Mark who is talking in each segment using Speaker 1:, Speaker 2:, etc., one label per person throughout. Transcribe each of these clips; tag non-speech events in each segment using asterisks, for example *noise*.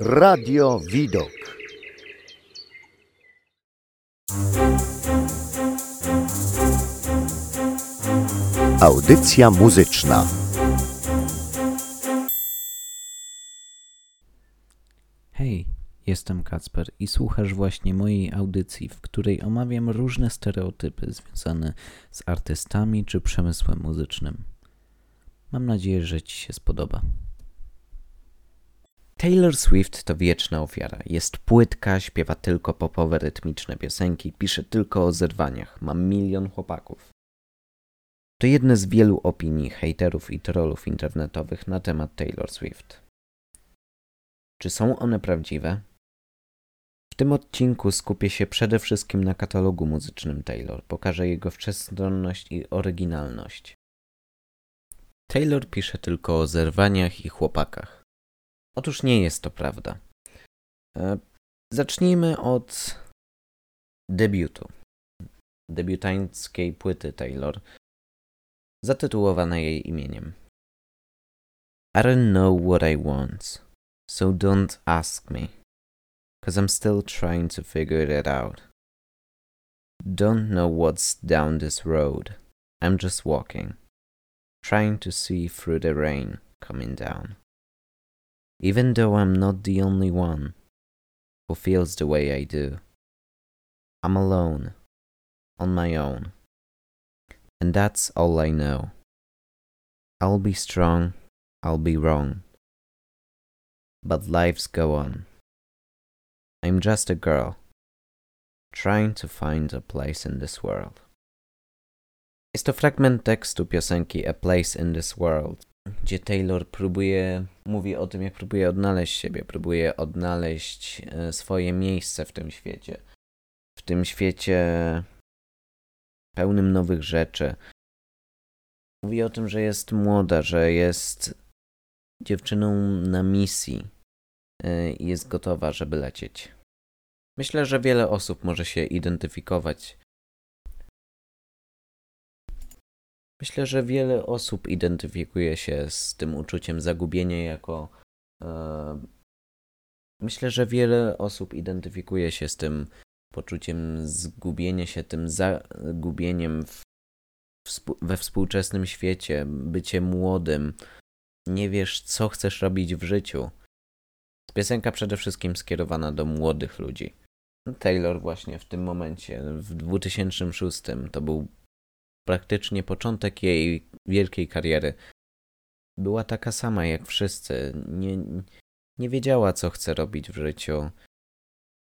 Speaker 1: Radio Widok. Audycja muzyczna.
Speaker 2: Hej, jestem Kacper i słuchasz właśnie mojej audycji, w której omawiam różne stereotypy związane z artystami czy przemysłem muzycznym. Mam nadzieję, że Ci się spodoba. Taylor Swift to wieczna ofiara. Jest płytka, śpiewa tylko popowe, rytmiczne piosenki, pisze tylko o zerwaniach, ma milion chłopaków. To jedne z wielu opinii hejterów i trollów internetowych na temat Taylor Swift. Czy są one prawdziwe? W tym odcinku skupię się przede wszystkim na katalogu muzycznym Taylor. Pokażę jego wszechstronność i oryginalność. Taylor pisze tylko o zerwaniach i chłopakach. Otóż nie jest to prawda. E, zacznijmy od debiutu. Debiutanckiej płyty Taylor, zatytułowanej jej imieniem. I don't know what I want, so don't ask me, cause I'm still trying to figure it out. Don't know what's down this road, I'm just walking, trying to see through the rain coming down. Even though I'm not the only one who feels the way I do. I'm alone, on my own, and that's all I know. I'll be strong, I'll be wrong, but lives go on. I'm just a girl, trying to find a place in this world. Jest to fragment tekstu piosenki A Place in This World gdzie Taylor próbuje, mówi o tym, jak próbuje odnaleźć siebie, próbuje odnaleźć e, swoje miejsce w tym świecie. W tym świecie pełnym nowych rzeczy. Mówi o tym, że jest młoda, że jest dziewczyną na misji e, i jest gotowa, żeby lecieć. Myślę, że wiele osób może się identyfikować Myślę, że wiele osób identyfikuje się z tym uczuciem zagubienia jako. E, myślę, że wiele osób identyfikuje się z tym poczuciem zgubienia się, tym zagubieniem w, we współczesnym świecie, bycie młodym. Nie wiesz, co chcesz robić w życiu. Piosenka przede wszystkim skierowana do młodych ludzi. Taylor właśnie w tym momencie, w 2006, to był praktycznie początek jej wielkiej kariery. Była taka sama jak wszyscy. Nie, nie wiedziała, co chce robić w życiu.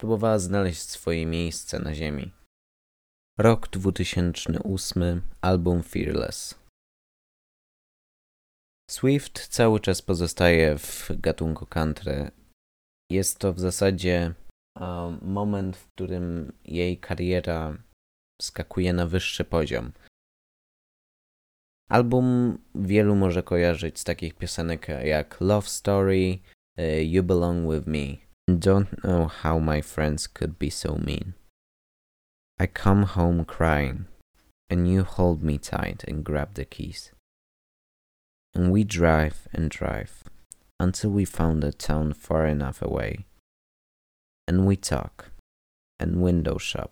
Speaker 2: Próbowała znaleźć swoje miejsce na ziemi. Rok 2008, album Fearless. Swift cały czas pozostaje w gatunku country. Jest to w zasadzie um, moment, w którym jej kariera skakuje na wyższy poziom. Album wielu może kojarzyć z takich piosenek jak Love Story, y, You Belong With Me, Don't Know How My Friends Could Be So Mean. I come home crying, and you hold me tight and grab the keys. And we drive and drive until we found a town far enough away. And we talk and window shop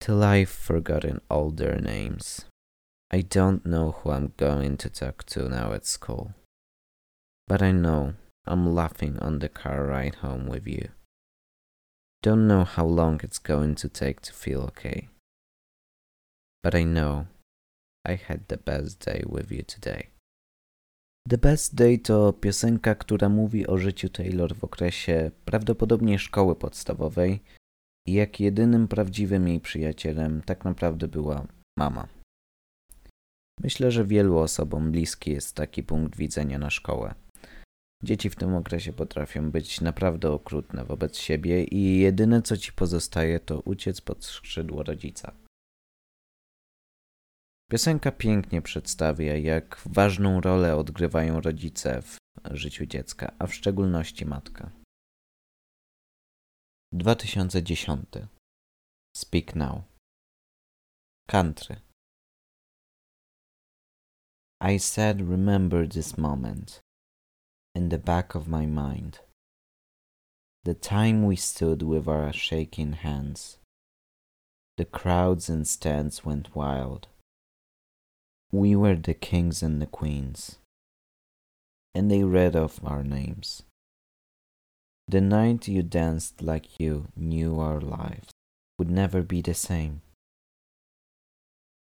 Speaker 2: till I've forgotten all their names. I don't know who I'm going to talk to now at school, but I know I'm laughing on the car ride home with you. Don't know how long it's going to take to feel okay, but I know I had the best day with you today. The Best Day to piosenka, która mówi o życiu Taylor w okresie prawdopodobnie szkoły podstawowej i jak jedynym prawdziwym jej przyjacielem tak naprawdę była mama. Myślę, że wielu osobom bliski jest taki punkt widzenia na szkołę. Dzieci w tym okresie potrafią być naprawdę okrutne wobec siebie i jedyne co ci pozostaje to uciec pod skrzydło rodzica. Piosenka pięknie przedstawia, jak ważną rolę odgrywają rodzice w życiu dziecka, a w szczególności matka. 2010 Speak Now Country I said, Remember this moment in the back of my mind. The time we stood with our shaking hands. The crowds and stands went wild. We were the kings and the queens, and they read off our names. The night you danced like you knew our lives would never be the same.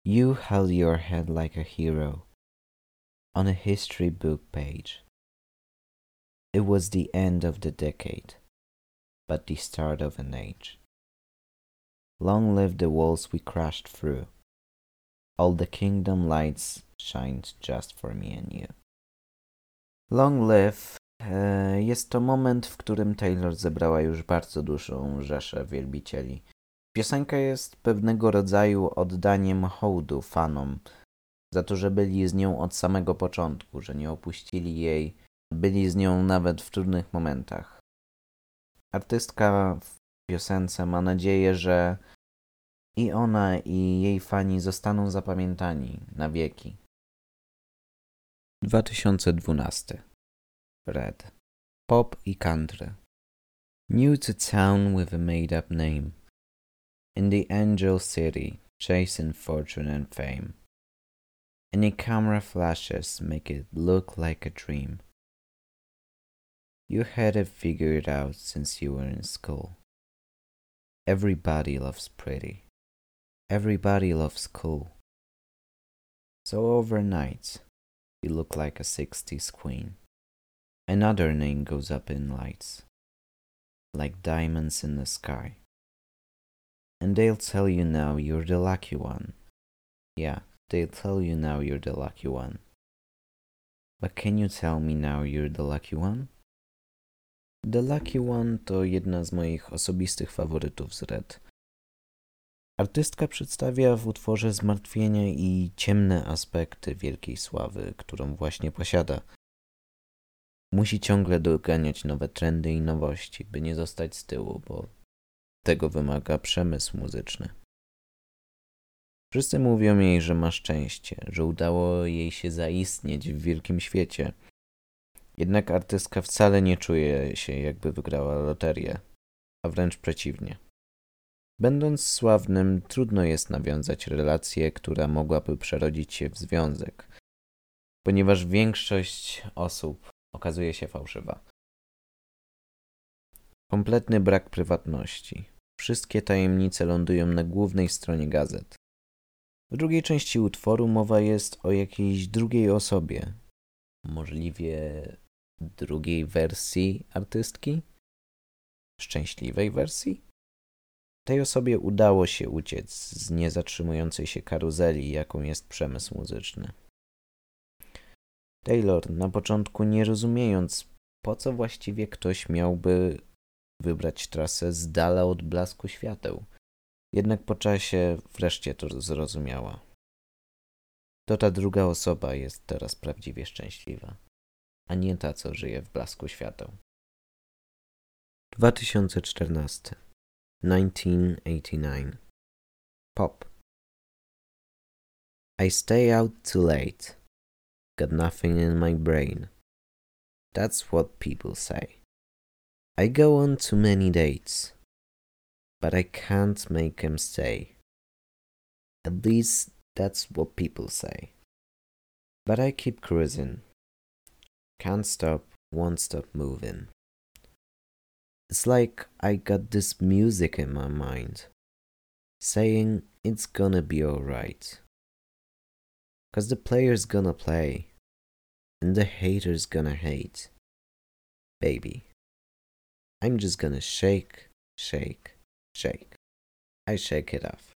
Speaker 2: You held your head like a hero on a history book page. It was the end of the decade, but the start of an age. Long live the walls we crashed through. All the kingdom lights shined just for me and you. Long live jest to moment, w którym Taylor zebrała już bardzo dużą rzeszę wielbicieli. Piosenka jest pewnego rodzaju oddaniem hołdu fanom za to, że byli z nią od samego początku, że nie opuścili jej, byli z nią nawet w trudnych momentach. Artystka w piosence ma nadzieję, że i ona, i jej fani zostaną zapamiętani na wieki. 2012 Red. Pop i country. New to town with a made up name. In the Angel City chasing fortune and fame Any camera flashes make it look like a dream You had it figured out since you were in school Everybody loves pretty Everybody loves cool. So overnight, you look like a 60s queen. Another name goes up in lights, like diamonds in the sky. And they'll tell you now you're the lucky one. Yeah, they'll tell you now you're the lucky one. But can you tell me now you're the lucky one? The Lucky One to jedna z moich osobistych faworytów z Red. Artystka przedstawia w utworze zmartwienia i ciemne aspekty wielkiej sławy, którą właśnie posiada. Musi ciągle doganiać nowe trendy i nowości, by nie zostać z tyłu, bo tego wymaga przemysł muzyczny. Wszyscy mówią jej, że ma szczęście, że udało jej się zaistnieć w wielkim świecie. Jednak artystka wcale nie czuje się, jakby wygrała loterię, a wręcz przeciwnie. Będąc sławnym, trudno jest nawiązać relację, która mogłaby przerodzić się w związek, ponieważ większość osób okazuje się fałszywa. Kompletny brak prywatności. Wszystkie tajemnice lądują na głównej stronie gazet. W drugiej części utworu mowa jest o jakiejś drugiej osobie, możliwie drugiej wersji artystki, szczęśliwej wersji. Tej osobie udało się uciec z niezatrzymującej się karuzeli, jaką jest przemysł muzyczny. Taylor, na początku nie rozumiejąc, po co właściwie ktoś miałby wybrać trasę z dala od blasku świateł, jednak po czasie wreszcie to zrozumiała. To ta druga osoba jest teraz prawdziwie szczęśliwa, a nie ta, co żyje w blasku świateł. 2014 1989. Pop. I stay out too late. Got nothing in my brain. That's what people say. I go on too many dates, but I can't make him stay. At least that's what people say. But I keep cruising. Can't stop, won't stop moving. It's like I got this music in my mind saying it's gonna be alright. Cause the player's gonna play and the hater's gonna hate. Baby, I'm just gonna shake, shake, shake. I shake it off.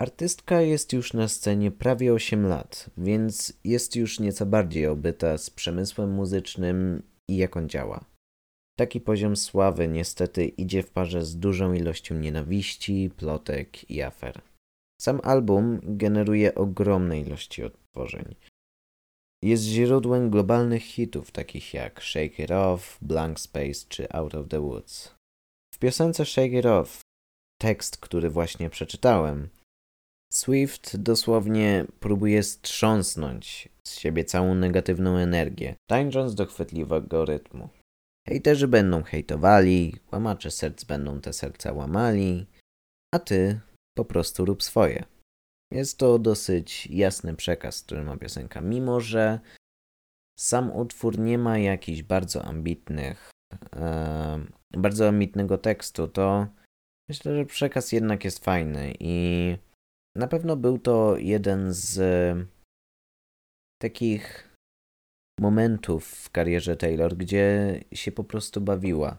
Speaker 2: Artystka jest już na scenie prawie 8 lat, więc jest już nieco bardziej obyta z przemysłem muzycznym i jak on działa. Taki poziom sławy niestety idzie w parze z dużą ilością nienawiści, plotek i afer. Sam album generuje ogromne ilości odtworzeń. Jest źródłem globalnych hitów takich jak Shake It Off, Blank Space czy Out of the Woods. W piosence Shake It Off, tekst, który właśnie przeczytałem, Swift dosłownie próbuje strząsnąć z siebie całą negatywną energię, tańcząc do chwytliwego rytmu. Hejterzy będą hejtowali, łamacze serc będą te serca łamali, a ty po prostu rób swoje. Jest to dosyć jasny przekaz, który ma piosenka, mimo że sam utwór nie ma jakichś bardzo ambitnych, bardzo ambitnego tekstu, to myślę, że przekaz jednak jest fajny i na pewno był to jeden z takich momentów w karierze Taylor, gdzie się po prostu bawiła.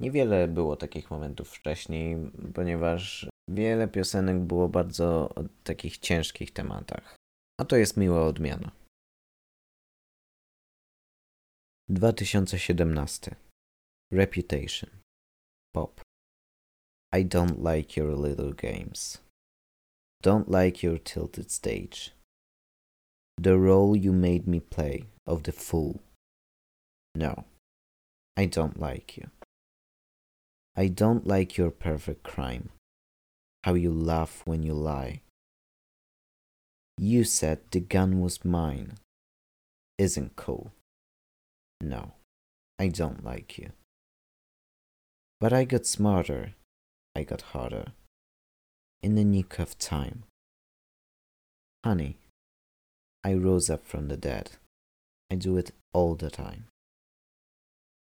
Speaker 2: Niewiele było takich momentów wcześniej, ponieważ wiele piosenek było bardzo o takich ciężkich tematach. A to jest miła odmiana. 2017 Reputation Pop I don't like your little games. Don't like your tilted stage. The role you made me play of the fool. No, I don't like you. I don't like your perfect crime. How you laugh when you lie. You said the gun was mine. Isn't cool. No, I don't like you. But I got smarter. I got harder. In the nick of time. Honey, I rose up from the dead. I do it all the time.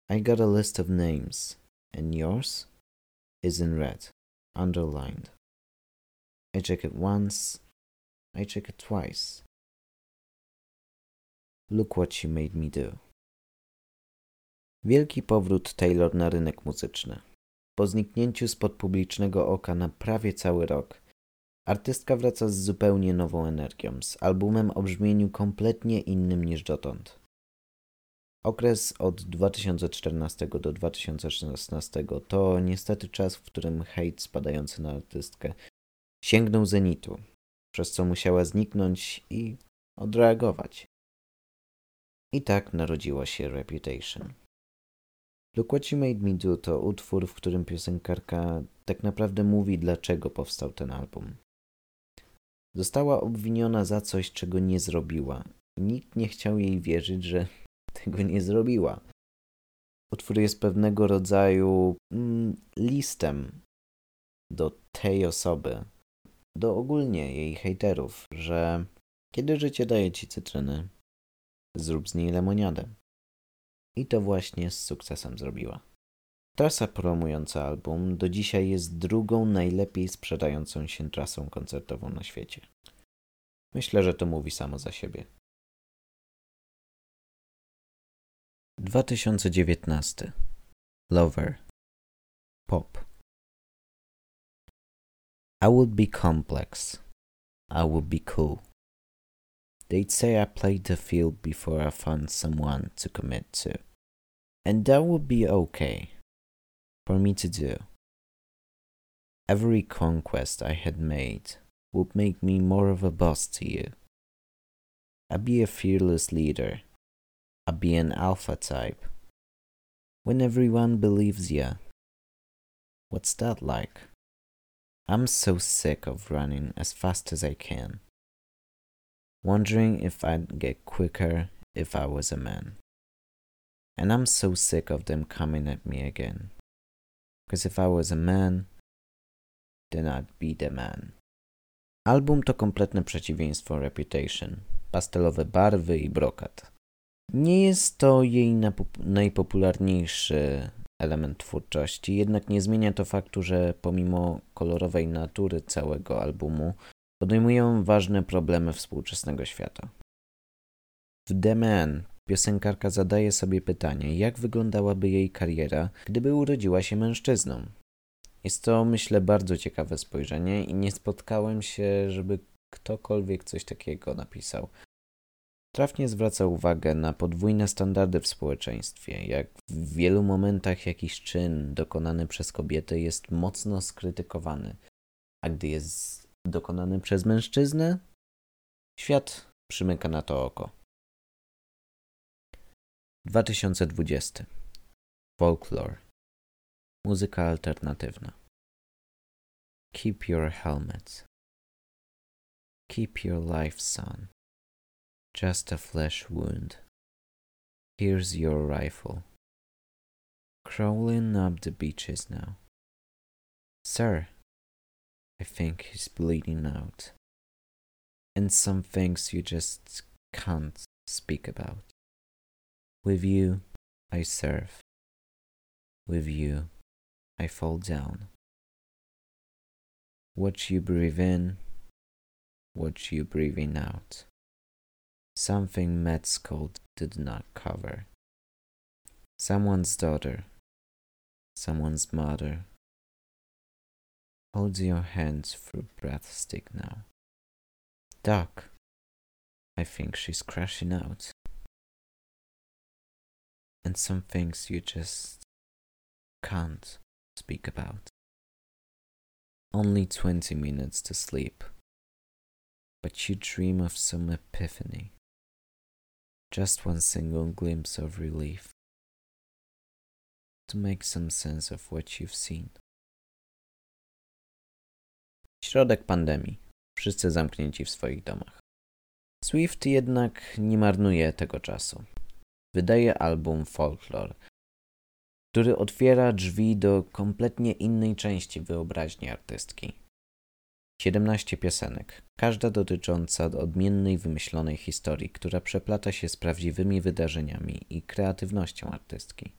Speaker 2: I got a list of names, and yours is in red, underlined. I check it once, I check it twice. Look what you made me do. Wielki powrót Taylor na rynek muzyczny. Po zniknięciu spod publicznego oka na prawie cały rok, artystka wraca z zupełnie nową energią, z albumem o brzmieniu kompletnie innym niż dotąd. Okres od 2014 do 2016 to niestety czas, w którym hejt spadający na artystkę sięgnął zenitu, przez co musiała zniknąć i odreagować. I tak narodziła się Reputation. You Made Me Do to utwór, w którym piosenkarka tak naprawdę mówi, dlaczego powstał ten album. Została obwiniona za coś, czego nie zrobiła. Nikt nie chciał jej wierzyć, że *laughs* tego nie zrobiła. Utwór jest pewnego rodzaju mm, listem do tej osoby, do ogólnie jej hejterów, że kiedy życie daje ci cytryny, zrób z niej lemoniadę. I to właśnie z sukcesem zrobiła. Trasa promująca album do dzisiaj jest drugą najlepiej sprzedającą się trasą koncertową na świecie. Myślę, że to mówi samo za siebie. 2019 Lover Pop I would be complex. I would be cool. They'd say I played the field before I found someone to commit to. And that would be okay for me to do. Every conquest I had made would make me more of a boss to you. I'd be a fearless leader. I'd be an alpha type. When everyone believes ya. What's that like? I'm so sick of running as fast as I can, wondering if I'd get quicker if I was a man. And I'm so sick of them coming at me again. Because if I was a man, then I'd be the man. Album to kompletne przeciwieństwo Reputation. Pastelowe barwy i brokat. Nie jest to jej najpopularniejszy element twórczości, jednak nie zmienia to faktu, że pomimo kolorowej natury całego albumu, podejmują ważne problemy współczesnego świata. W The Man piosenkarka zadaje sobie pytanie, jak wyglądałaby jej kariera, gdyby urodziła się mężczyzną. Jest to, myślę, bardzo ciekawe spojrzenie i nie spotkałem się, żeby ktokolwiek coś takiego napisał. Trafnie zwraca uwagę na podwójne standardy w społeczeństwie, jak w wielu momentach jakiś czyn dokonany przez kobietę jest mocno skrytykowany, a gdy jest dokonany przez mężczyznę, świat przymyka na to oko. 2020 Folklore. Muzyka alternatywna. Keep your helmets. Keep your life son Just a flesh wound. Here's your rifle. Crawling up the beaches now. Sir, I think he's bleeding out. And some things you just can't speak about. With you, I serve. With you, I fall down. What you breathe in, what you breathing out. Something Met's cold did not cover. Someone's daughter, someone's mother. Hold your hands through breath stick now. Doc, I think she's crashing out. And some things you just can't speak about. Only 20 minutes to sleep, but you dream of some epiphany. Just one single glimpse of relief to make some sense of what you've seen. Środek pandemii. Wszyscy zamknięci w swoich domach. Swift jednak nie marnuje tego czasu. Wydaje album Folklore, który otwiera drzwi do kompletnie innej części wyobraźni artystki. 17 piosenek, każda dotycząca odmiennej, wymyślonej historii, która przeplata się z prawdziwymi wydarzeniami i kreatywnością artystki.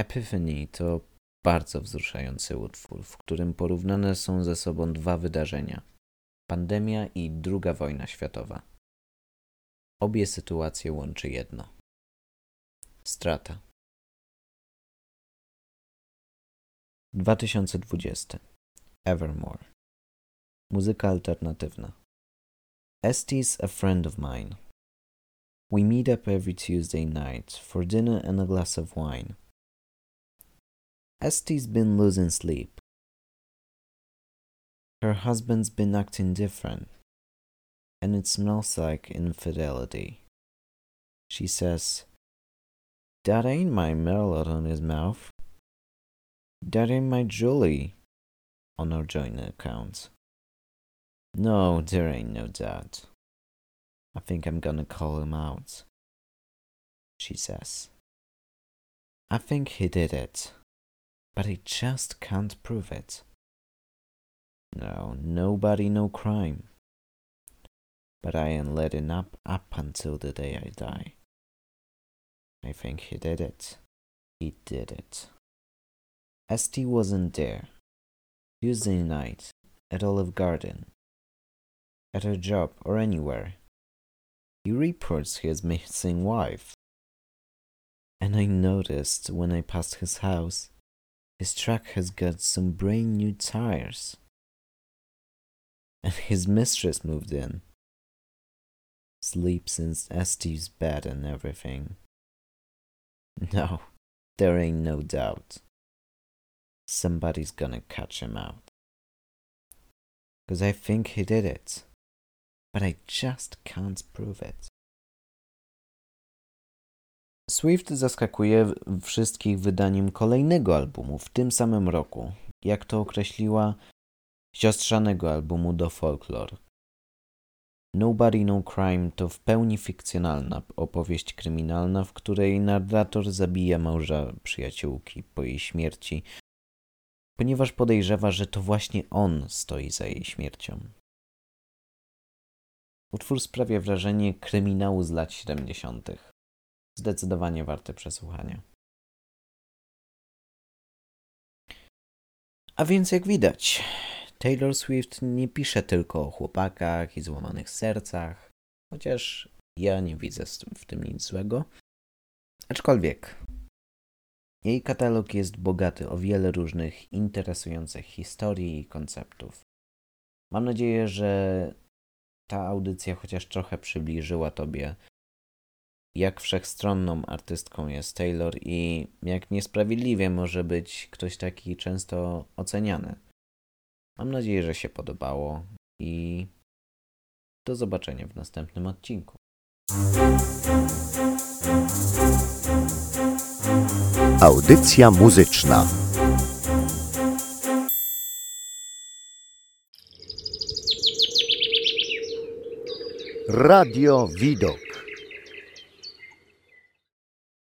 Speaker 2: Epiphany to bardzo wzruszający utwór, w którym porównane są ze sobą dwa wydarzenia: pandemia i II wojna światowa. Obie sytuacje łączy jedno strata. 2020 Evermore Muzyka alternatywna. Estes a friend of mine. We meet up every Tuesday night for dinner and a glass of wine. Este's been losing sleep. Her husband's been acting different, and it smells like infidelity. She says, That ain't my Merlot on his mouth. That ain't my Julie on our joint account. No, there ain't no doubt. I think I'm gonna call him out. She says. I think he did it but I just can't prove it. No, nobody, no crime. But I ain't letting up up until the day I die. I think he did it. He did it. St wasn't there. Tuesday night, at Olive Garden, at her job, or anywhere. He reports his missing wife. And I noticed when I passed his house his truck has got some brand new tires. And his mistress moved in. Sleeps in Esteve's bed and everything. No, there ain't no doubt. Somebody's gonna catch him out. Because I think he did it. But I just can't prove it. Swift zaskakuje wszystkich wydaniem kolejnego albumu w tym samym roku, jak to określiła, siostrzanego albumu do Folklore. Nobody No Crime to w pełni fikcjonalna opowieść kryminalna, w której narrator zabija męża przyjaciółki po jej śmierci, ponieważ podejrzewa, że to właśnie on stoi za jej śmiercią. Utwór sprawia wrażenie kryminału z lat 70 zdecydowanie warte przesłuchania. A więc jak widać, Taylor Swift nie pisze tylko o chłopakach i złamanych sercach, chociaż ja nie widzę w tym nic złego. Aczkolwiek jej katalog jest bogaty o wiele różnych interesujących historii i konceptów. Mam nadzieję, że ta audycja chociaż trochę przybliżyła Tobie jak wszechstronną artystką jest Taylor i jak niesprawiedliwie może być ktoś taki często oceniany. Mam nadzieję, że się podobało i do zobaczenia w następnym odcinku.
Speaker 1: Audycja muzyczna. Radio Widok.